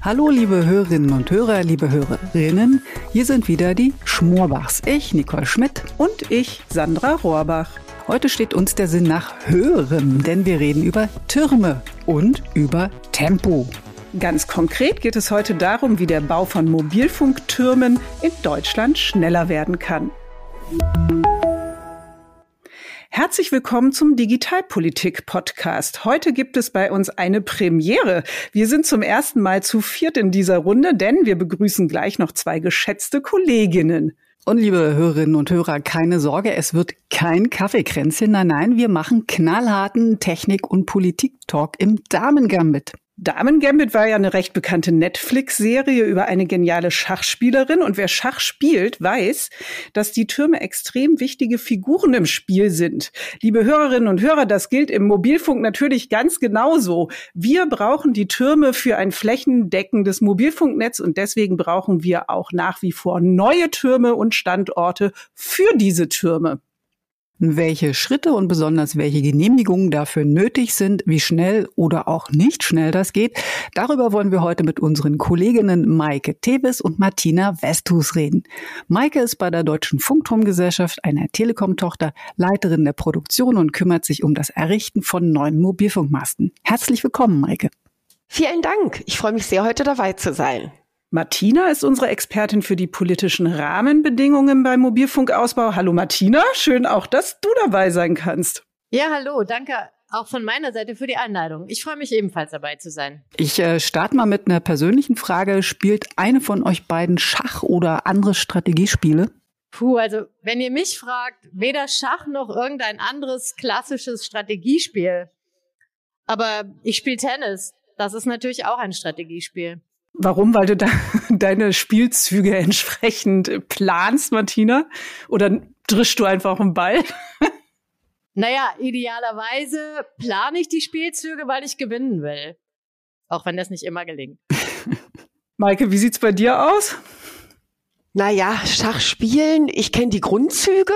Hallo liebe Hörerinnen und Hörer, liebe Hörerinnen, hier sind wieder die Schmorbachs. Ich, Nicole Schmidt und ich, Sandra Rohrbach. Heute steht uns der Sinn nach Hören, denn wir reden über Türme und über Tempo. Ganz konkret geht es heute darum, wie der Bau von Mobilfunktürmen in Deutschland schneller werden kann. Herzlich willkommen zum Digitalpolitik-Podcast. Heute gibt es bei uns eine Premiere. Wir sind zum ersten Mal zu viert in dieser Runde, denn wir begrüßen gleich noch zwei geschätzte Kolleginnen. Und liebe Hörerinnen und Hörer, keine Sorge, es wird kein Kaffeekränzchen. Nein, nein, wir machen knallharten Technik- und Politik-Talk im Damengambit. Damen Gambit war ja eine recht bekannte Netflix-Serie über eine geniale Schachspielerin. Und wer Schach spielt, weiß, dass die Türme extrem wichtige Figuren im Spiel sind. Liebe Hörerinnen und Hörer, das gilt im Mobilfunk natürlich ganz genauso. Wir brauchen die Türme für ein flächendeckendes Mobilfunknetz und deswegen brauchen wir auch nach wie vor neue Türme und Standorte für diese Türme welche Schritte und besonders welche Genehmigungen dafür nötig sind, wie schnell oder auch nicht schnell das geht. Darüber wollen wir heute mit unseren Kolleginnen Maike Tevis und Martina Westhus reden. Maike ist bei der Deutschen Funkturmgesellschaft, einer Telekom-Tochter, Leiterin der Produktion und kümmert sich um das Errichten von neuen Mobilfunkmasten. Herzlich willkommen, Maike. Vielen Dank. Ich freue mich sehr, heute dabei zu sein. Martina ist unsere Expertin für die politischen Rahmenbedingungen beim Mobilfunkausbau. Hallo Martina, schön auch, dass du dabei sein kannst. Ja, hallo, danke auch von meiner Seite für die Einladung. Ich freue mich ebenfalls dabei zu sein. Ich äh, starte mal mit einer persönlichen Frage. Spielt eine von euch beiden Schach oder andere Strategiespiele? Puh, also wenn ihr mich fragt, weder Schach noch irgendein anderes klassisches Strategiespiel. Aber ich spiele Tennis. Das ist natürlich auch ein Strategiespiel. Warum? Weil du da deine Spielzüge entsprechend planst, Martina? Oder drischst du einfach einen Ball? Naja, idealerweise plane ich die Spielzüge, weil ich gewinnen will. Auch wenn das nicht immer gelingt. Maike, wie sieht's bei dir aus? Naja, Schach spielen, ich kenne die Grundzüge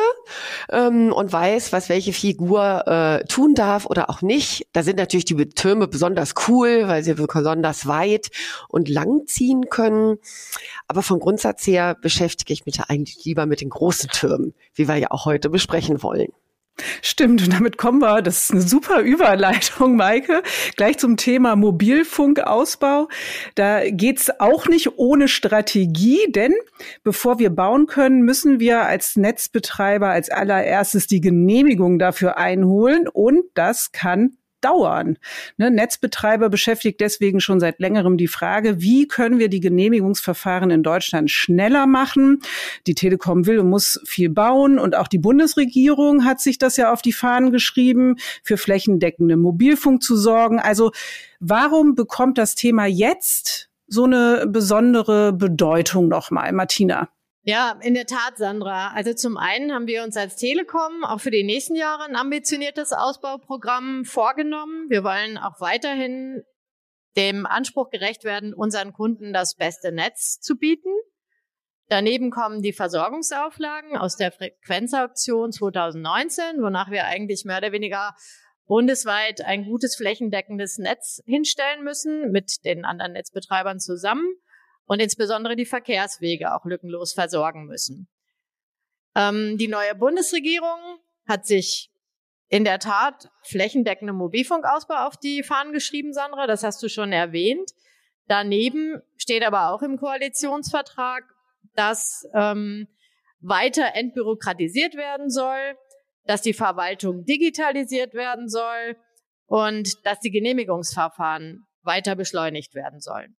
ähm, und weiß, was welche Figur äh, tun darf oder auch nicht. Da sind natürlich die Türme besonders cool, weil sie besonders weit und lang ziehen können. Aber vom Grundsatz her beschäftige ich mich eigentlich lieber mit den großen Türmen, wie wir ja auch heute besprechen wollen. Stimmt, und damit kommen wir, das ist eine super Überleitung, Maike, gleich zum Thema Mobilfunkausbau. Da geht's auch nicht ohne Strategie, denn bevor wir bauen können, müssen wir als Netzbetreiber als allererstes die Genehmigung dafür einholen und das kann dauern. Ne, Netzbetreiber beschäftigt deswegen schon seit längerem die Frage, wie können wir die Genehmigungsverfahren in Deutschland schneller machen? Die Telekom will und muss viel bauen und auch die Bundesregierung hat sich das ja auf die Fahnen geschrieben, für flächendeckende Mobilfunk zu sorgen. Also warum bekommt das Thema jetzt so eine besondere Bedeutung nochmal, Martina? Ja, in der Tat, Sandra. Also zum einen haben wir uns als Telekom auch für die nächsten Jahre ein ambitioniertes Ausbauprogramm vorgenommen. Wir wollen auch weiterhin dem Anspruch gerecht werden, unseren Kunden das beste Netz zu bieten. Daneben kommen die Versorgungsauflagen aus der Frequenzauktion 2019, wonach wir eigentlich mehr oder weniger bundesweit ein gutes flächendeckendes Netz hinstellen müssen mit den anderen Netzbetreibern zusammen und insbesondere die Verkehrswege auch lückenlos versorgen müssen. Ähm, die neue Bundesregierung hat sich in der Tat flächendeckende Mobilfunkausbau auf die Fahnen geschrieben, Sandra, das hast du schon erwähnt. Daneben steht aber auch im Koalitionsvertrag, dass ähm, weiter entbürokratisiert werden soll, dass die Verwaltung digitalisiert werden soll und dass die Genehmigungsverfahren weiter beschleunigt werden sollen.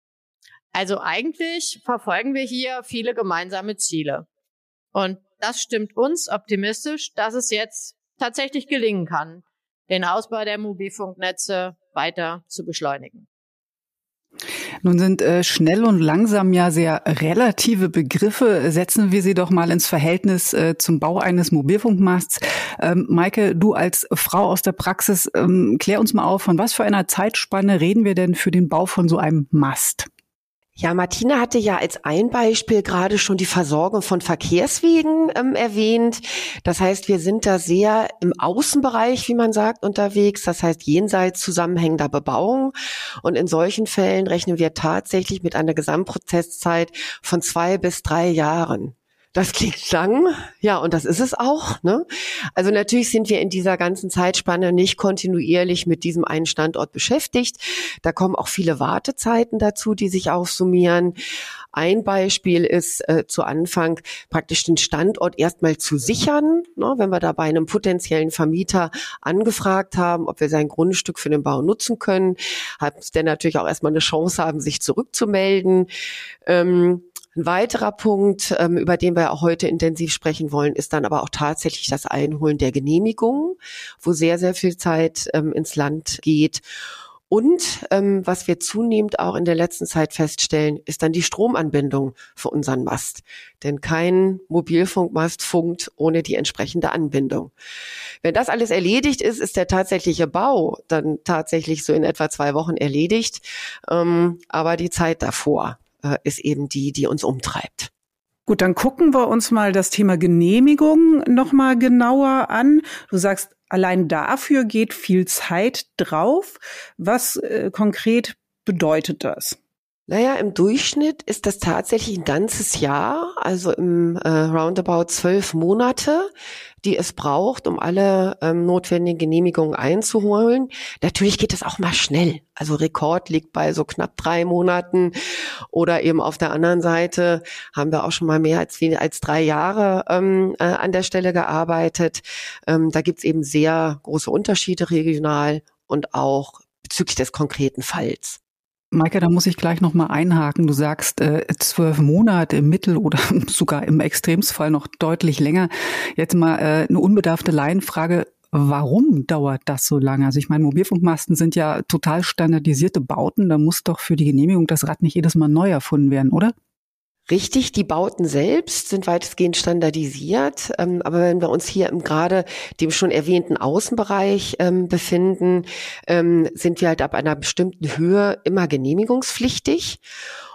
Also eigentlich verfolgen wir hier viele gemeinsame Ziele. Und das stimmt uns optimistisch, dass es jetzt tatsächlich gelingen kann, den Ausbau der Mobilfunknetze weiter zu beschleunigen. Nun sind äh, schnell und langsam ja sehr relative Begriffe. Setzen wir sie doch mal ins Verhältnis äh, zum Bau eines Mobilfunkmasts. Ähm, Maike, du als Frau aus der Praxis, ähm, klär uns mal auf, von was für einer Zeitspanne reden wir denn für den Bau von so einem Mast? Ja, Martina hatte ja als ein Beispiel gerade schon die Versorgung von Verkehrswegen ähm, erwähnt. Das heißt, wir sind da sehr im Außenbereich, wie man sagt, unterwegs. Das heißt, jenseits zusammenhängender Bebauung. Und in solchen Fällen rechnen wir tatsächlich mit einer Gesamtprozesszeit von zwei bis drei Jahren. Das klingt lang, ja, und das ist es auch. Ne? Also natürlich sind wir in dieser ganzen Zeitspanne nicht kontinuierlich mit diesem einen Standort beschäftigt. Da kommen auch viele Wartezeiten dazu, die sich aufsummieren. Ein Beispiel ist äh, zu Anfang praktisch den Standort erstmal zu sichern. Ne? Wenn wir da bei einem potenziellen Vermieter angefragt haben, ob wir sein Grundstück für den Bau nutzen können, hat der natürlich auch erstmal eine Chance haben, sich zurückzumelden. Ähm, ein weiterer Punkt, ähm, über den wir heute intensiv sprechen wollen, ist dann aber auch tatsächlich das Einholen der Genehmigungen, wo sehr, sehr viel Zeit ähm, ins Land geht. Und ähm, was wir zunehmend auch in der letzten Zeit feststellen, ist dann die Stromanbindung für unseren Mast. Denn kein Mobilfunkmast funkt ohne die entsprechende Anbindung. Wenn das alles erledigt ist, ist der tatsächliche Bau dann tatsächlich so in etwa zwei Wochen erledigt. Ähm, aber die Zeit davor, äh, ist eben die, die uns umtreibt. Gut, dann gucken wir uns mal das Thema Genehmigung noch mal genauer an. Du sagst, allein dafür geht viel Zeit drauf. Was äh, konkret bedeutet das? Naja, im Durchschnitt ist das tatsächlich ein ganzes Jahr, also im äh, roundabout zwölf Monate, die es braucht, um alle ähm, notwendigen Genehmigungen einzuholen. Natürlich geht es auch mal schnell. Also Rekord liegt bei so knapp drei Monaten oder eben auf der anderen Seite haben wir auch schon mal mehr als, als drei Jahre ähm, äh, an der Stelle gearbeitet. Ähm, da gibt's eben sehr große Unterschiede regional und auch bezüglich des konkreten Falls. Maike, da muss ich gleich nochmal einhaken. Du sagst äh, zwölf Monate im Mittel oder sogar im Extremsfall noch deutlich länger. Jetzt mal äh, eine unbedarfte Laienfrage. Warum dauert das so lange? Also ich meine, Mobilfunkmasten sind ja total standardisierte Bauten. Da muss doch für die Genehmigung das Rad nicht jedes Mal neu erfunden werden, oder? Richtig, die Bauten selbst sind weitestgehend standardisiert, ähm, aber wenn wir uns hier im gerade dem schon erwähnten Außenbereich ähm, befinden, ähm, sind wir halt ab einer bestimmten Höhe immer genehmigungspflichtig.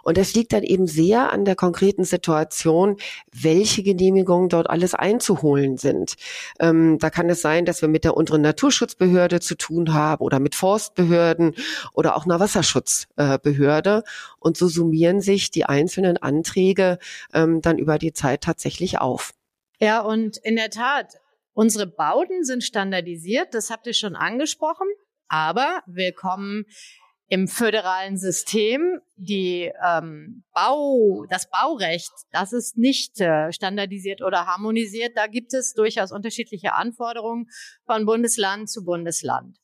Und es liegt dann eben sehr an der konkreten Situation, welche Genehmigungen dort alles einzuholen sind. Ähm, da kann es sein, dass wir mit der unteren Naturschutzbehörde zu tun haben oder mit Forstbehörden oder auch einer Wasserschutzbehörde. Und so summieren sich die einzelnen Anträge ähm, dann über die Zeit tatsächlich auf. Ja, und in der Tat, unsere Bauten sind standardisiert, das habt ihr schon angesprochen. Aber wir kommen im föderalen System die ähm, Bau, das Baurecht, das ist nicht äh, standardisiert oder harmonisiert. Da gibt es durchaus unterschiedliche Anforderungen von Bundesland zu Bundesland.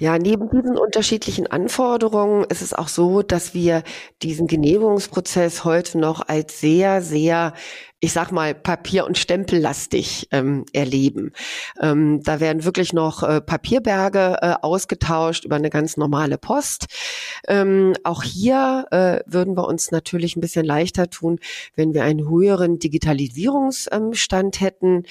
Ja, neben diesen unterschiedlichen Anforderungen ist es auch so, dass wir diesen Genehmigungsprozess heute noch als sehr, sehr ich sag mal, Papier- und Stempellastig ähm, erleben. Ähm, da werden wirklich noch äh, Papierberge äh, ausgetauscht über eine ganz normale Post. Ähm, auch hier äh, würden wir uns natürlich ein bisschen leichter tun, wenn wir einen höheren Digitalisierungsstand hätten.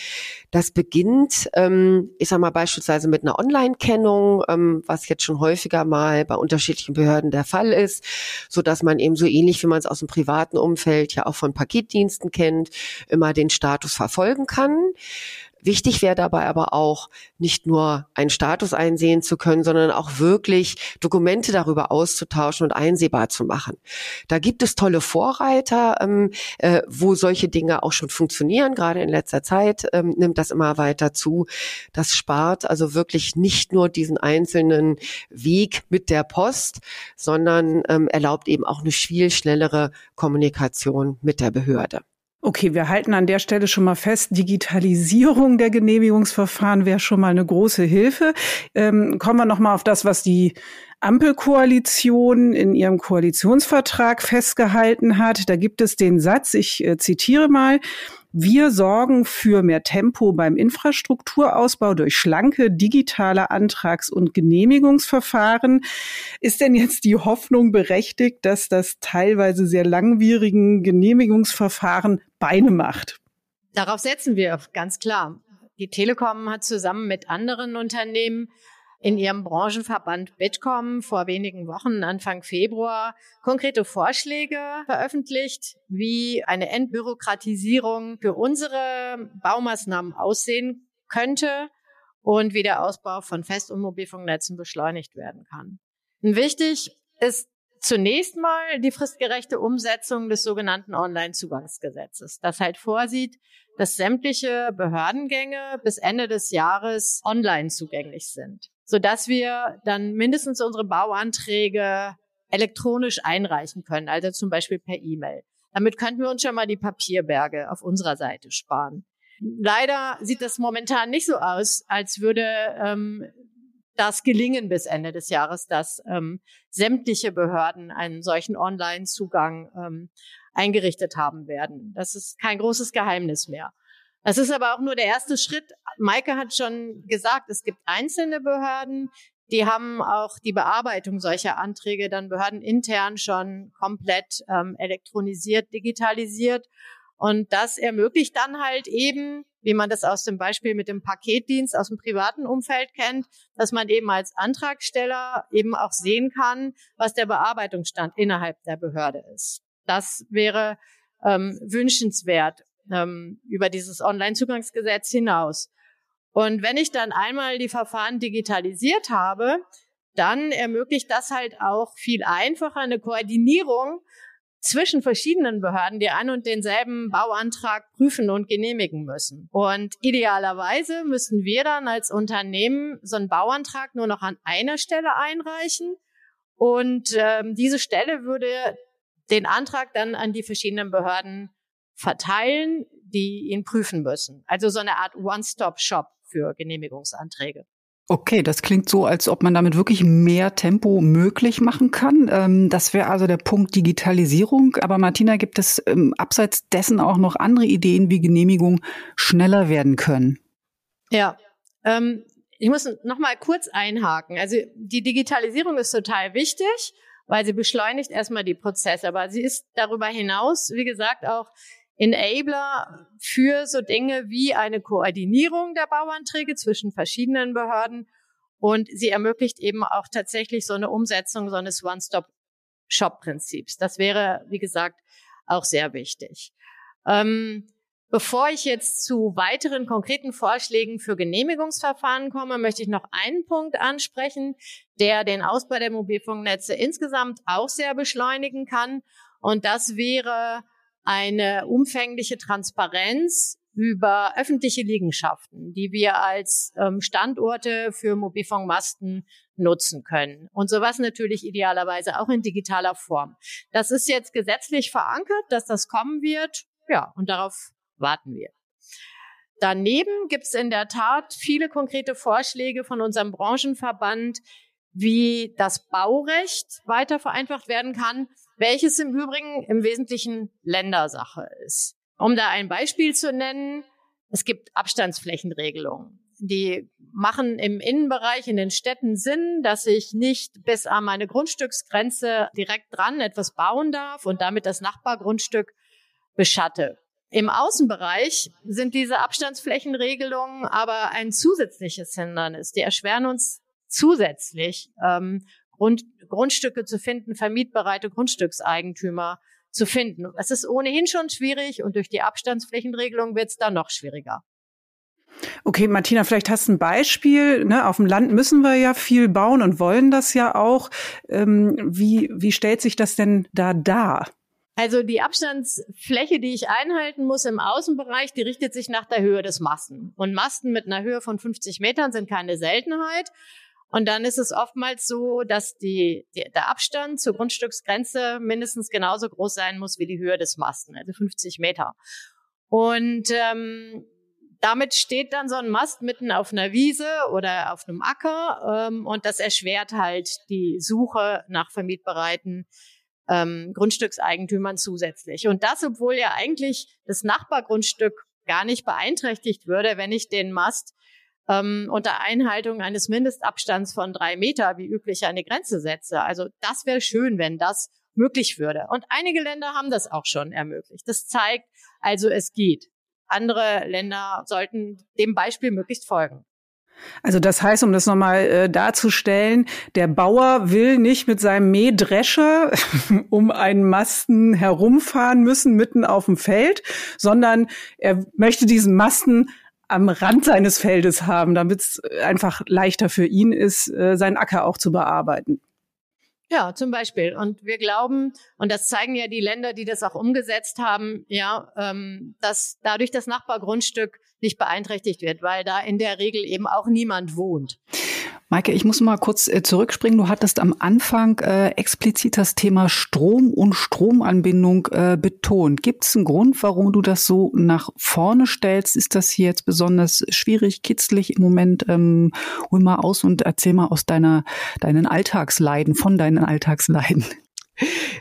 Das beginnt, ähm, ich sag mal, beispielsweise mit einer Online-Kennung, ähm, was jetzt schon häufiger mal bei unterschiedlichen Behörden der Fall ist, so dass man eben so ähnlich wie man es aus dem privaten Umfeld ja auch von Paketdiensten kennt, immer den Status verfolgen kann. Wichtig wäre dabei aber auch, nicht nur einen Status einsehen zu können, sondern auch wirklich Dokumente darüber auszutauschen und einsehbar zu machen. Da gibt es tolle Vorreiter, ähm, äh, wo solche Dinge auch schon funktionieren. Gerade in letzter Zeit ähm, nimmt das immer weiter zu. Das spart also wirklich nicht nur diesen einzelnen Weg mit der Post, sondern ähm, erlaubt eben auch eine viel schnellere Kommunikation mit der Behörde. Okay, wir halten an der Stelle schon mal fest, Digitalisierung der Genehmigungsverfahren wäre schon mal eine große Hilfe. Ähm, kommen wir noch mal auf das, was die Ampelkoalition in ihrem Koalitionsvertrag festgehalten hat. Da gibt es den Satz, ich äh, zitiere mal, wir sorgen für mehr Tempo beim Infrastrukturausbau durch schlanke digitale Antrags- und Genehmigungsverfahren. Ist denn jetzt die Hoffnung berechtigt, dass das teilweise sehr langwierigen Genehmigungsverfahren Beine macht? Darauf setzen wir ganz klar. Die Telekom hat zusammen mit anderen Unternehmen in ihrem Branchenverband Bitkom vor wenigen Wochen, Anfang Februar, konkrete Vorschläge veröffentlicht, wie eine Entbürokratisierung für unsere Baumaßnahmen aussehen könnte und wie der Ausbau von Fest- und Mobilfunknetzen beschleunigt werden kann. Und wichtig ist zunächst mal die fristgerechte Umsetzung des sogenannten Online-Zugangsgesetzes, das halt vorsieht, dass sämtliche Behördengänge bis Ende des Jahres online zugänglich sind, sodass wir dann mindestens unsere Bauanträge elektronisch einreichen können, also zum Beispiel per E-Mail. Damit könnten wir uns schon mal die Papierberge auf unserer Seite sparen. Leider sieht das momentan nicht so aus, als würde ähm, das gelingen bis Ende des Jahres, dass ähm, sämtliche Behörden einen solchen Online-Zugang ähm, eingerichtet haben werden. Das ist kein großes Geheimnis mehr. Das ist aber auch nur der erste Schritt. Maike hat schon gesagt, es gibt einzelne Behörden, die haben auch die Bearbeitung solcher Anträge dann behördenintern schon komplett ähm, elektronisiert, digitalisiert. Und das ermöglicht dann halt eben, wie man das aus dem Beispiel mit dem Paketdienst aus dem privaten Umfeld kennt, dass man eben als Antragsteller eben auch sehen kann, was der Bearbeitungsstand innerhalb der Behörde ist. Das wäre ähm, wünschenswert ähm, über dieses Online-Zugangsgesetz hinaus. Und wenn ich dann einmal die Verfahren digitalisiert habe, dann ermöglicht das halt auch viel einfacher eine Koordinierung zwischen verschiedenen Behörden, die ein und denselben Bauantrag prüfen und genehmigen müssen. Und idealerweise müssen wir dann als Unternehmen so einen Bauantrag nur noch an einer Stelle einreichen. Und ähm, diese Stelle würde den Antrag dann an die verschiedenen Behörden verteilen, die ihn prüfen müssen. Also so eine Art One-Stop-Shop für Genehmigungsanträge. Okay, das klingt so, als ob man damit wirklich mehr Tempo möglich machen kann. Ähm, das wäre also der Punkt Digitalisierung. Aber Martina, gibt es ähm, abseits dessen auch noch andere Ideen, wie Genehmigungen schneller werden können? Ja, ähm, ich muss noch mal kurz einhaken. Also die Digitalisierung ist total wichtig, weil sie beschleunigt erstmal die Prozesse. Aber sie ist darüber hinaus, wie gesagt, auch Enabler für so Dinge wie eine Koordinierung der Bauanträge zwischen verschiedenen Behörden und sie ermöglicht eben auch tatsächlich so eine Umsetzung so eines One-Stop-Shop-Prinzips. Das wäre, wie gesagt, auch sehr wichtig. Ähm, bevor ich jetzt zu weiteren konkreten Vorschlägen für Genehmigungsverfahren komme, möchte ich noch einen Punkt ansprechen, der den Ausbau der Mobilfunknetze insgesamt auch sehr beschleunigen kann. Und das wäre eine umfängliche Transparenz über öffentliche Liegenschaften, die wir als ähm, Standorte für Mobilfunkmasten nutzen können. Und sowas natürlich idealerweise auch in digitaler Form. Das ist jetzt gesetzlich verankert, dass das kommen wird. Ja, und darauf warten wir. Daneben gibt es in der Tat viele konkrete Vorschläge von unserem Branchenverband, wie das Baurecht weiter vereinfacht werden kann, welches im Übrigen im Wesentlichen Ländersache ist. Um da ein Beispiel zu nennen, es gibt Abstandsflächenregelungen. Die machen im Innenbereich in den Städten Sinn, dass ich nicht bis an meine Grundstücksgrenze direkt dran etwas bauen darf und damit das Nachbargrundstück beschatte. Im Außenbereich sind diese Abstandsflächenregelungen aber ein zusätzliches Hindernis. Die erschweren uns zusätzlich ähm, Grund, Grundstücke zu finden, vermietbereite Grundstückseigentümer zu finden. Es ist ohnehin schon schwierig und durch die Abstandsflächenregelung wird es dann noch schwieriger. Okay, Martina, vielleicht hast du ein Beispiel. Ne? Auf dem Land müssen wir ja viel bauen und wollen das ja auch. Ähm, wie, wie stellt sich das denn da dar? Also die Abstandsfläche, die ich einhalten muss im Außenbereich, die richtet sich nach der Höhe des Masten. Und Masten mit einer Höhe von 50 Metern sind keine Seltenheit. Und dann ist es oftmals so, dass die, die, der Abstand zur Grundstücksgrenze mindestens genauso groß sein muss wie die Höhe des Masten, also 50 Meter. Und ähm, damit steht dann so ein Mast mitten auf einer Wiese oder auf einem Acker ähm, und das erschwert halt die Suche nach vermietbereiten ähm, Grundstückseigentümern zusätzlich. Und das, obwohl ja eigentlich das Nachbargrundstück gar nicht beeinträchtigt würde, wenn ich den Mast ähm, unter Einhaltung eines Mindestabstands von drei Meter wie üblich eine Grenze setze. Also das wäre schön, wenn das möglich würde. Und einige Länder haben das auch schon ermöglicht. Das zeigt also, es geht. Andere Länder sollten dem Beispiel möglichst folgen. Also das heißt, um das nochmal äh, darzustellen, der Bauer will nicht mit seinem Mähdrescher um einen Masten herumfahren müssen mitten auf dem Feld, sondern er möchte diesen Masten am Rand seines Feldes haben, damit es einfach leichter für ihn ist, äh, seinen Acker auch zu bearbeiten. Ja, zum Beispiel. Und wir glauben, und das zeigen ja die Länder, die das auch umgesetzt haben, ja, ähm, dass dadurch das Nachbargrundstück nicht beeinträchtigt wird, weil da in der Regel eben auch niemand wohnt. Maike, ich muss mal kurz äh, zurückspringen. Du hattest am Anfang äh, explizit das Thema Strom und Stromanbindung äh, betont. Gibt es einen Grund, warum du das so nach vorne stellst? Ist das hier jetzt besonders schwierig, kitzlig im Moment? Ähm, hol mal aus und erzähl mal aus deiner deinen Alltagsleiden, von deinen Alltagsleiden.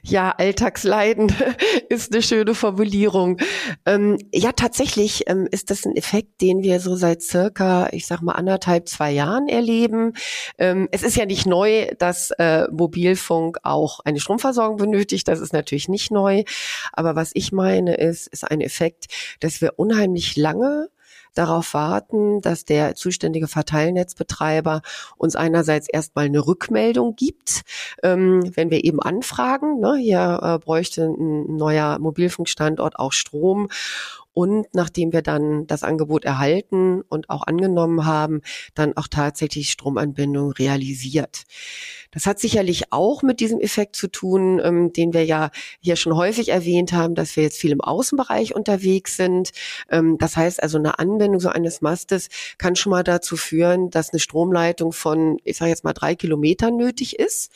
Ja, Alltagsleiden ist eine schöne Formulierung. Ähm, ja, tatsächlich ähm, ist das ein Effekt, den wir so seit circa, ich sag mal, anderthalb, zwei Jahren erleben. Ähm, es ist ja nicht neu, dass äh, Mobilfunk auch eine Stromversorgung benötigt. Das ist natürlich nicht neu. Aber was ich meine, ist, ist ein Effekt, dass wir unheimlich lange darauf warten, dass der zuständige Verteilnetzbetreiber uns einerseits erstmal eine Rückmeldung gibt, ähm, wenn wir eben anfragen, ne, hier äh, bräuchte ein neuer Mobilfunkstandort auch Strom und nachdem wir dann das Angebot erhalten und auch angenommen haben, dann auch tatsächlich Stromanbindung realisiert. Das hat sicherlich auch mit diesem Effekt zu tun, ähm, den wir ja hier schon häufig erwähnt haben, dass wir jetzt viel im Außenbereich unterwegs sind. Ähm, das heißt also, eine Anwendung so eines Mastes kann schon mal dazu führen, dass eine Stromleitung von, ich sage jetzt mal, drei Kilometern nötig ist.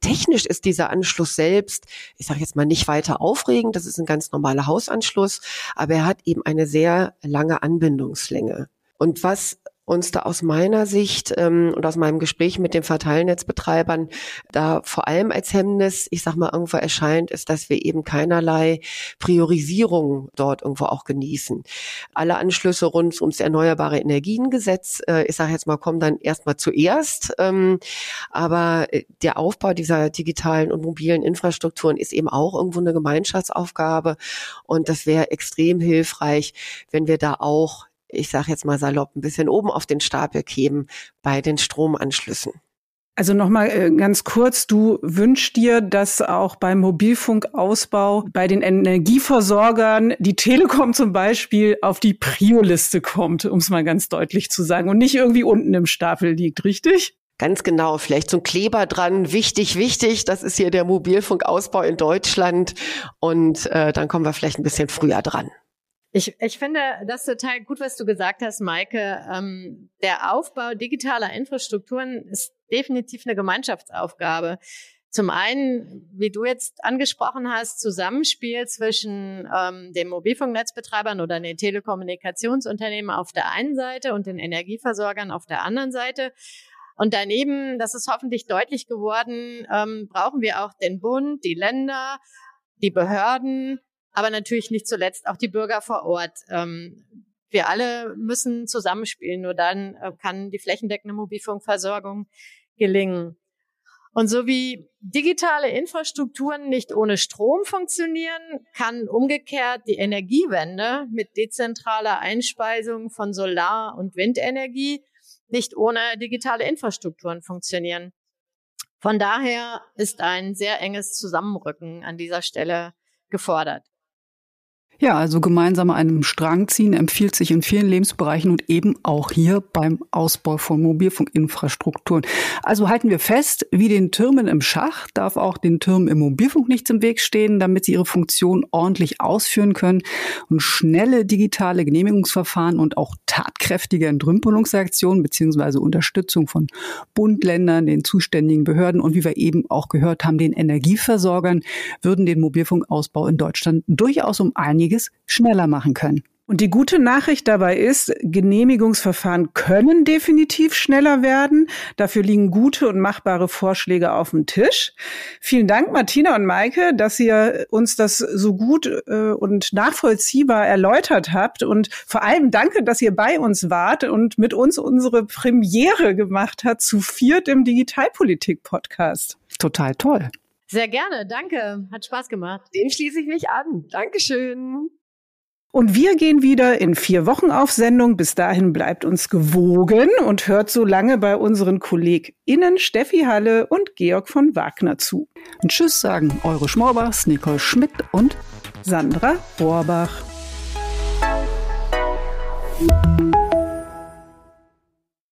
Technisch ist dieser Anschluss selbst, ich sage jetzt mal, nicht weiter aufregend. Das ist ein ganz normaler Hausanschluss, aber er hat eben eine sehr lange Anbindungslänge. Und was uns da aus meiner Sicht ähm, und aus meinem Gespräch mit den Verteilnetzbetreibern da vor allem als Hemmnis, ich sag mal, irgendwo erscheint, ist, dass wir eben keinerlei Priorisierung dort irgendwo auch genießen. Alle Anschlüsse rund ums Erneuerbare Energiengesetz, äh, ich sage jetzt mal, kommen dann erstmal zuerst. Ähm, aber äh, der Aufbau dieser digitalen und mobilen Infrastrukturen ist eben auch irgendwo eine Gemeinschaftsaufgabe. Und das wäre extrem hilfreich, wenn wir da auch ich sage jetzt mal salopp, ein bisschen oben auf den Stapel kämen bei den Stromanschlüssen. Also nochmal äh, ganz kurz, du wünschst dir, dass auch beim Mobilfunkausbau bei den Energieversorgern die Telekom zum Beispiel auf die Prio-Liste kommt, um es mal ganz deutlich zu sagen, und nicht irgendwie unten im Stapel liegt, richtig? Ganz genau, vielleicht so ein Kleber dran, wichtig, wichtig, das ist hier der Mobilfunkausbau in Deutschland und äh, dann kommen wir vielleicht ein bisschen früher dran. Ich, ich finde das total gut, was du gesagt hast, Maike. Ähm, der Aufbau digitaler Infrastrukturen ist definitiv eine Gemeinschaftsaufgabe. Zum einen, wie du jetzt angesprochen hast, Zusammenspiel zwischen ähm, den Mobilfunknetzbetreibern oder den Telekommunikationsunternehmen auf der einen Seite und den Energieversorgern auf der anderen Seite. Und daneben, das ist hoffentlich deutlich geworden, ähm, brauchen wir auch den Bund, die Länder, die Behörden, aber natürlich nicht zuletzt auch die Bürger vor Ort. Ähm, wir alle müssen zusammenspielen, nur dann äh, kann die flächendeckende Mobilfunkversorgung gelingen. Und so wie digitale Infrastrukturen nicht ohne Strom funktionieren, kann umgekehrt die Energiewende mit dezentraler Einspeisung von Solar- und Windenergie nicht ohne digitale Infrastrukturen funktionieren. Von daher ist ein sehr enges Zusammenrücken an dieser Stelle gefordert. Ja, also gemeinsam an einem Strang ziehen empfiehlt sich in vielen Lebensbereichen und eben auch hier beim Ausbau von Mobilfunkinfrastrukturen. Also halten wir fest, wie den Türmen im Schach darf auch den Türmen im Mobilfunk nichts im Weg stehen, damit sie ihre Funktion ordentlich ausführen können. Und schnelle digitale Genehmigungsverfahren und auch tatkräftige Entrümpelungsreaktionen beziehungsweise Unterstützung von Bund, Ländern, den zuständigen Behörden und wie wir eben auch gehört haben, den Energieversorgern würden den Mobilfunkausbau in Deutschland durchaus um einige einiges schneller machen können. Und die gute Nachricht dabei ist, Genehmigungsverfahren können definitiv schneller werden. Dafür liegen gute und machbare Vorschläge auf dem Tisch. Vielen Dank, Martina und Maike, dass ihr uns das so gut äh, und nachvollziehbar erläutert habt. Und vor allem danke, dass ihr bei uns wart und mit uns unsere Premiere gemacht habt zu viert im Digitalpolitik-Podcast. Total toll. Sehr gerne, danke. Hat Spaß gemacht. Dem schließe ich mich an. Dankeschön. Und wir gehen wieder in vier Wochen auf Sendung. Bis dahin bleibt uns gewogen und hört so lange bei unseren KollegInnen Steffi Halle und Georg von Wagner zu. Und Tschüss sagen eure Schmorbachs, Nicole Schmidt und Sandra Rohrbach.